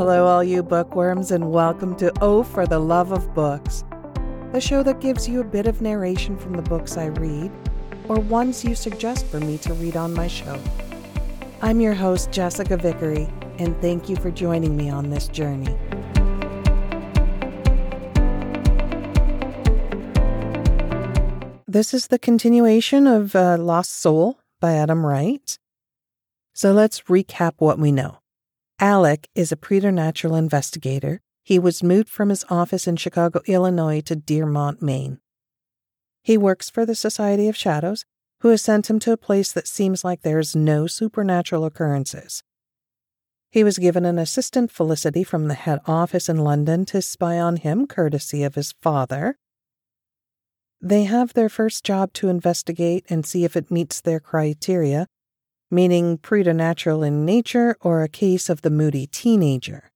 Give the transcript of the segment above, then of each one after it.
hello, all you bookworms, and welcome to Oh for the Love of Books, the show that gives you a bit of narration from the books I read or ones you suggest for me to read on my show. I'm your host, Jessica Vickery, and thank you for joining me on this journey. This is the continuation of uh, Lost Soul by Adam Wright. So let's recap what we know. Alec is a preternatural investigator. He was moved from his office in Chicago, Illinois to Dearmont, Maine. He works for the Society of Shadows, who has sent him to a place that seems like there's no supernatural occurrences. He was given an assistant Felicity from the head office in London to spy on him, courtesy of his father. They have their first job to investigate and see if it meets their criteria meaning preternatural in nature or a case of the moody teenager.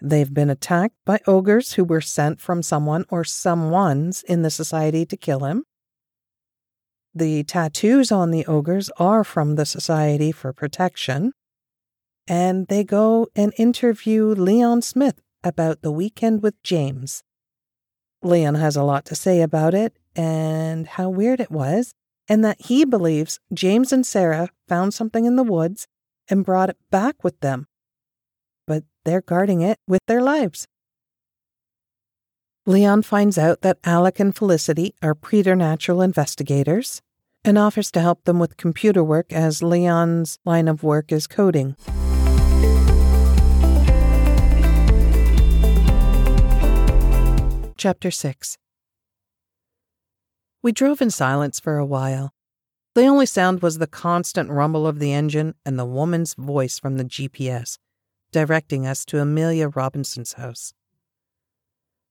They've been attacked by ogres who were sent from someone or someones in the society to kill him. The tattoos on the ogres are from the Society for Protection. And they go and interview Leon Smith about the weekend with James. Leon has a lot to say about it and how weird it was and that he believes James and Sarah found something in the woods and brought it back with them. But they're guarding it with their lives. Leon finds out that Alec and Felicity are preternatural investigators and offers to help them with computer work as Leon's line of work is coding. Chapter 6 we drove in silence for a while. The only sound was the constant rumble of the engine and the woman's voice from the GPS, directing us to Amelia Robinson's house.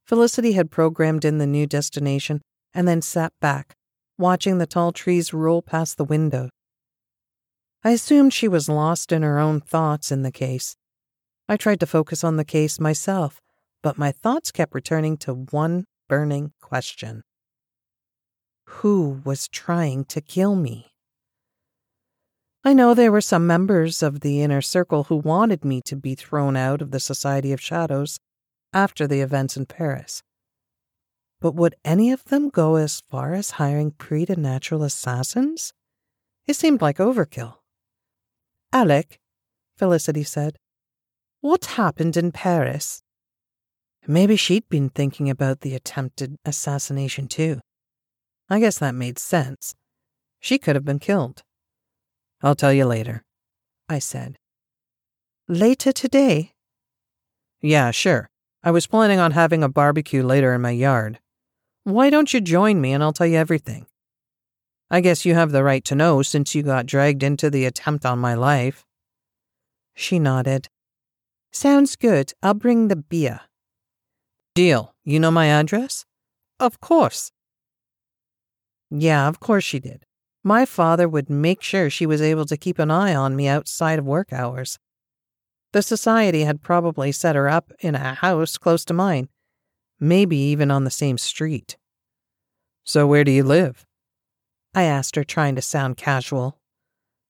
Felicity had programmed in the new destination and then sat back, watching the tall trees roll past the window. I assumed she was lost in her own thoughts in the case. I tried to focus on the case myself, but my thoughts kept returning to one burning question who was trying to kill me. I know there were some members of the inner circle who wanted me to be thrown out of the Society of Shadows after the events in Paris. But would any of them go as far as hiring preternatural assassins? It seemed like overkill. Alec, Felicity said, what happened in Paris? Maybe she'd been thinking about the attempted assassination too. I guess that made sense. She could have been killed. I'll tell you later, I said. Later today? Yeah, sure. I was planning on having a barbecue later in my yard. Why don't you join me and I'll tell you everything? I guess you have the right to know since you got dragged into the attempt on my life. She nodded. Sounds good. I'll bring the beer. Deal. You know my address? Of course. Yeah, of course she did. My father would make sure she was able to keep an eye on me outside of work hours. The society had probably set her up in a house close to mine, maybe even on the same street. So, where do you live? I asked her, trying to sound casual.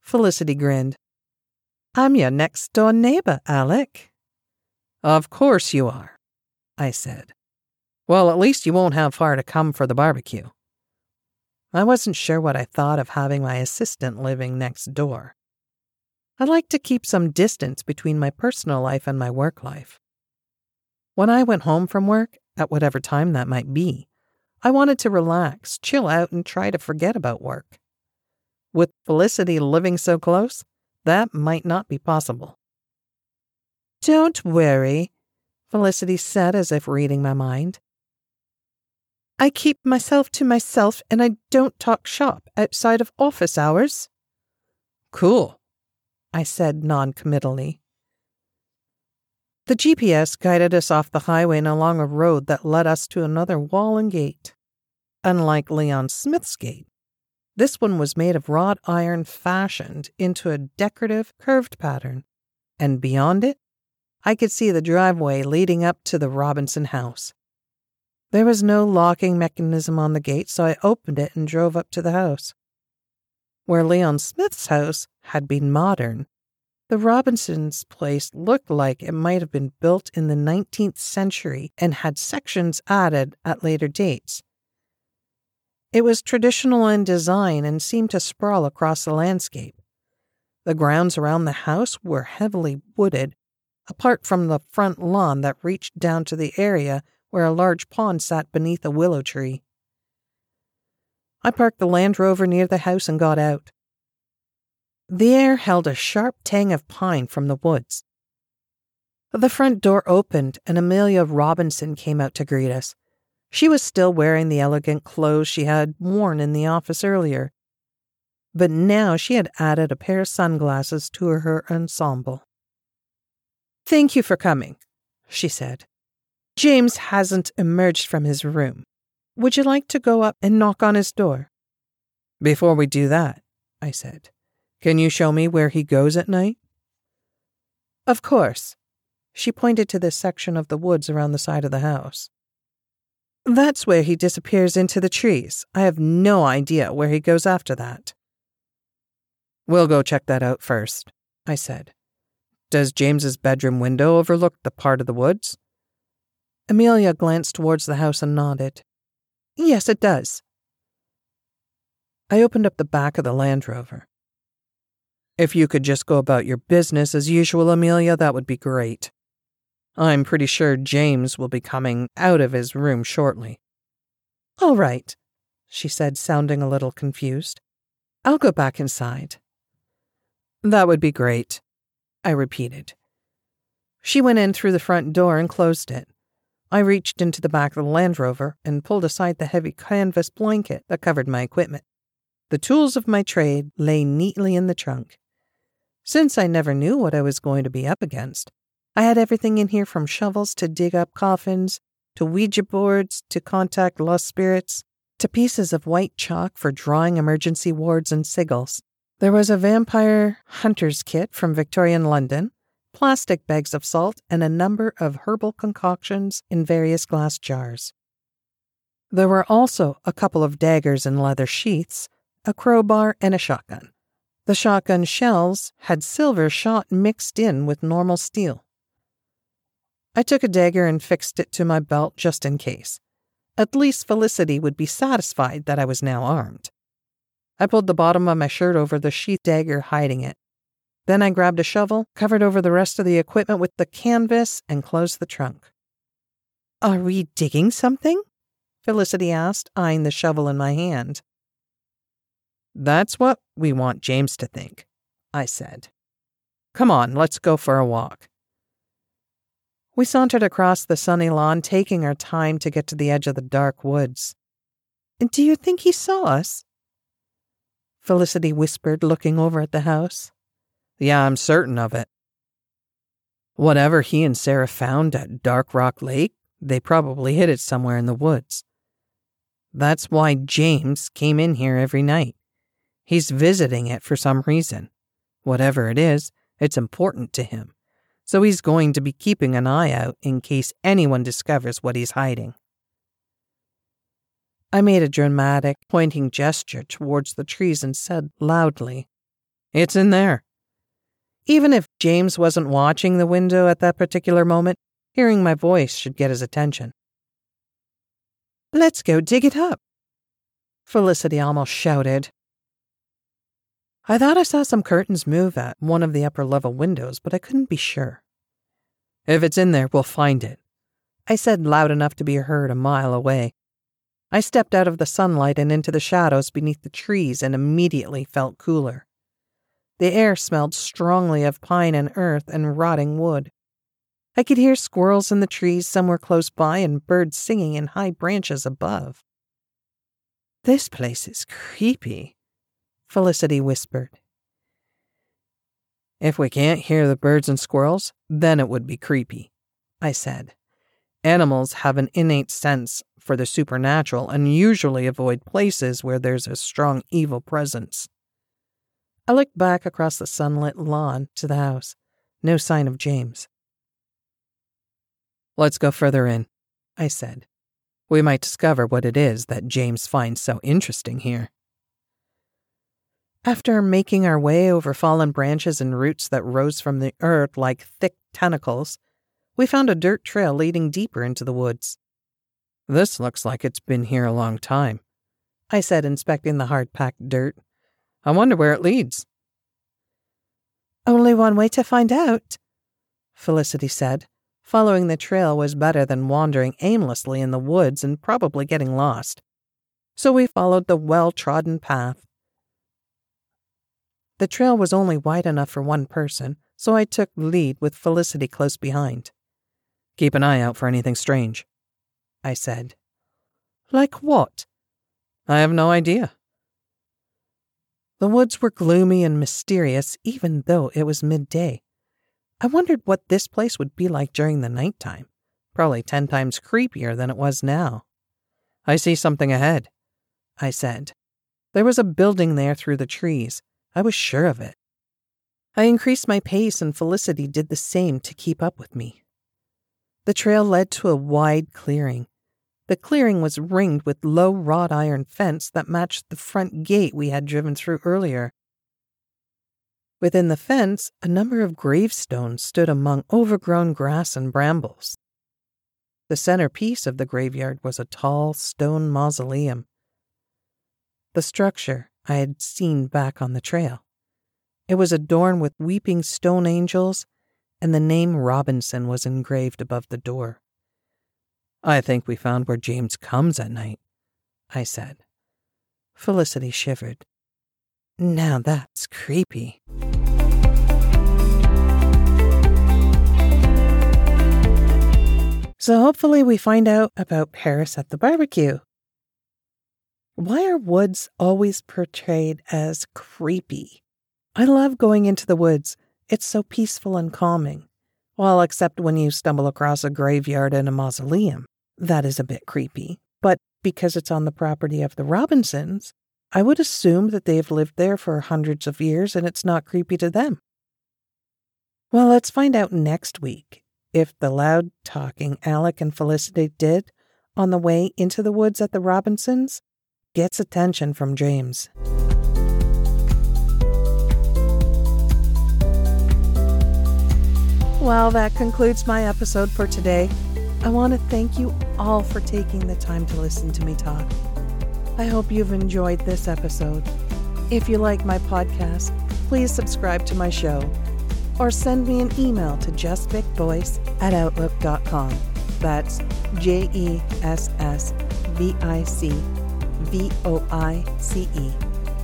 Felicity grinned. I'm your next door neighbor, Alec. Of course you are, I said. Well, at least you won't have far to come for the barbecue. I wasn't sure what I thought of having my assistant living next door. I like to keep some distance between my personal life and my work life. When I went home from work, at whatever time that might be, I wanted to relax, chill out, and try to forget about work. With Felicity living so close, that might not be possible. Don't worry, Felicity said as if reading my mind. I keep myself to myself and I don't talk shop outside of office hours. Cool, I said noncommittally. The GPS guided us off the highway and along a road that led us to another wall and gate. Unlike Leon Smith's gate, this one was made of wrought iron fashioned into a decorative curved pattern, and beyond it, I could see the driveway leading up to the Robinson house. There was no locking mechanism on the gate, so I opened it and drove up to the house. Where Leon Smith's house had been modern, The Robinsons' place looked like it might have been built in the 19th century and had sections added at later dates. It was traditional in design and seemed to sprawl across the landscape. The grounds around the house were heavily wooded, apart from the front lawn that reached down to the area where a large pond sat beneath a willow tree. I parked the Land Rover near the house and got out. The air held a sharp tang of pine from the woods. The front door opened and Amelia Robinson came out to greet us. She was still wearing the elegant clothes she had worn in the office earlier, but now she had added a pair of sunglasses to her ensemble. Thank you for coming, she said. James hasn't emerged from his room. Would you like to go up and knock on his door? Before we do that, I said, can you show me where he goes at night? Of course. She pointed to the section of the woods around the side of the house. That's where he disappears into the trees. I have no idea where he goes after that. We'll go check that out first, I said. Does James's bedroom window overlook the part of the woods? Amelia glanced towards the house and nodded. Yes, it does. I opened up the back of the Land Rover. If you could just go about your business as usual, Amelia, that would be great. I'm pretty sure James will be coming out of his room shortly. All right, she said, sounding a little confused. I'll go back inside. That would be great, I repeated. She went in through the front door and closed it. I reached into the back of the Land Rover and pulled aside the heavy canvas blanket that covered my equipment. The tools of my trade lay neatly in the trunk. Since I never knew what I was going to be up against, I had everything in here from shovels to dig up coffins, to Ouija boards, to contact lost spirits, to pieces of white chalk for drawing emergency wards and sigils. There was a vampire hunter's kit from Victorian London, plastic bags of salt, and a number of herbal concoctions in various glass jars. There were also a couple of daggers in leather sheaths, a crowbar, and a shotgun. The shotgun shells had silver shot mixed in with normal steel. I took a dagger and fixed it to my belt just in case. At least Felicity would be satisfied that I was now armed. I pulled the bottom of my shirt over the sheath dagger, hiding it. Then I grabbed a shovel, covered over the rest of the equipment with the canvas, and closed the trunk. Are we digging something? Felicity asked, eyeing the shovel in my hand. That's what we want James to think, I said. Come on, let's go for a walk. We sauntered across the sunny lawn, taking our time to get to the edge of the dark woods. Do you think he saw us? Felicity whispered, looking over at the house. Yeah, I'm certain of it. Whatever he and Sarah found at Dark Rock Lake, they probably hid it somewhere in the woods. That's why James came in here every night. He's visiting it for some reason. Whatever it is, it's important to him. So he's going to be keeping an eye out in case anyone discovers what he's hiding. I made a dramatic, pointing gesture towards the trees and said loudly, It's in there. Even if James wasn't watching the window at that particular moment, hearing my voice should get his attention. Let's go dig it up. Felicity almost shouted, I thought I saw some curtains move at one of the upper level windows, but I couldn't be sure. If it's in there, we'll find it, I said loud enough to be heard a mile away. I stepped out of the sunlight and into the shadows beneath the trees and immediately felt cooler. The air smelled strongly of pine and earth and rotting wood. I could hear squirrels in the trees somewhere close by and birds singing in high branches above. This place is creepy, Felicity whispered. If we can't hear the birds and squirrels, then it would be creepy, I said. Animals have an innate sense for the supernatural and usually avoid places where there's a strong evil presence. I looked back across the sunlit lawn to the house. No sign of James. Let's go further in, I said. We might discover what it is that James finds so interesting here. After making our way over fallen branches and roots that rose from the earth like thick tentacles, we found a dirt trail leading deeper into the woods. This looks like it's been here a long time, I said, inspecting the hard packed dirt. I wonder where it leads. Only one way to find out, Felicity said. Following the trail was better than wandering aimlessly in the woods and probably getting lost. So we followed the well trodden path. The trail was only wide enough for one person, so I took lead with Felicity close behind. Keep an eye out for anything strange, I said. Like what? I have no idea. The woods were gloomy and mysterious, even though it was midday. I wondered what this place would be like during the night time. Probably ten times creepier than it was now. I see something ahead, I said. There was a building there through the trees. I was sure of it. I increased my pace, and Felicity did the same to keep up with me. The trail led to a wide clearing. The clearing was ringed with low wrought iron fence that matched the front gate we had driven through earlier. Within the fence, a number of gravestones stood among overgrown grass and brambles. The centerpiece of the graveyard was a tall stone mausoleum. The structure I had seen back on the trail. It was adorned with weeping stone angels, and the name Robinson was engraved above the door. I think we found where James comes at night, I said. Felicity shivered. Now that's creepy. So hopefully we find out about Paris at the barbecue. Why are woods always portrayed as creepy? I love going into the woods. It's so peaceful and calming. Well, except when you stumble across a graveyard and a mausoleum. That is a bit creepy. But because it's on the property of the Robinsons, I would assume that they've lived there for hundreds of years and it's not creepy to them. Well, let's find out next week if the loud talking Alec and Felicity did on the way into the woods at the Robinsons gets attention from James. Well, that concludes my episode for today. I want to thank you all for taking the time to listen to me talk. I hope you've enjoyed this episode. If you like my podcast, please subscribe to my show or send me an email to jessvicvoice at outlook.com. That's J E S S V I C V O I C E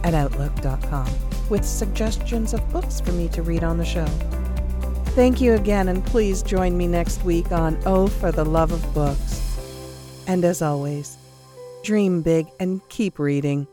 at outlook.com with suggestions of books for me to read on the show. Thank you again, and please join me next week on Oh for the Love of Books. And as always, dream big and keep reading.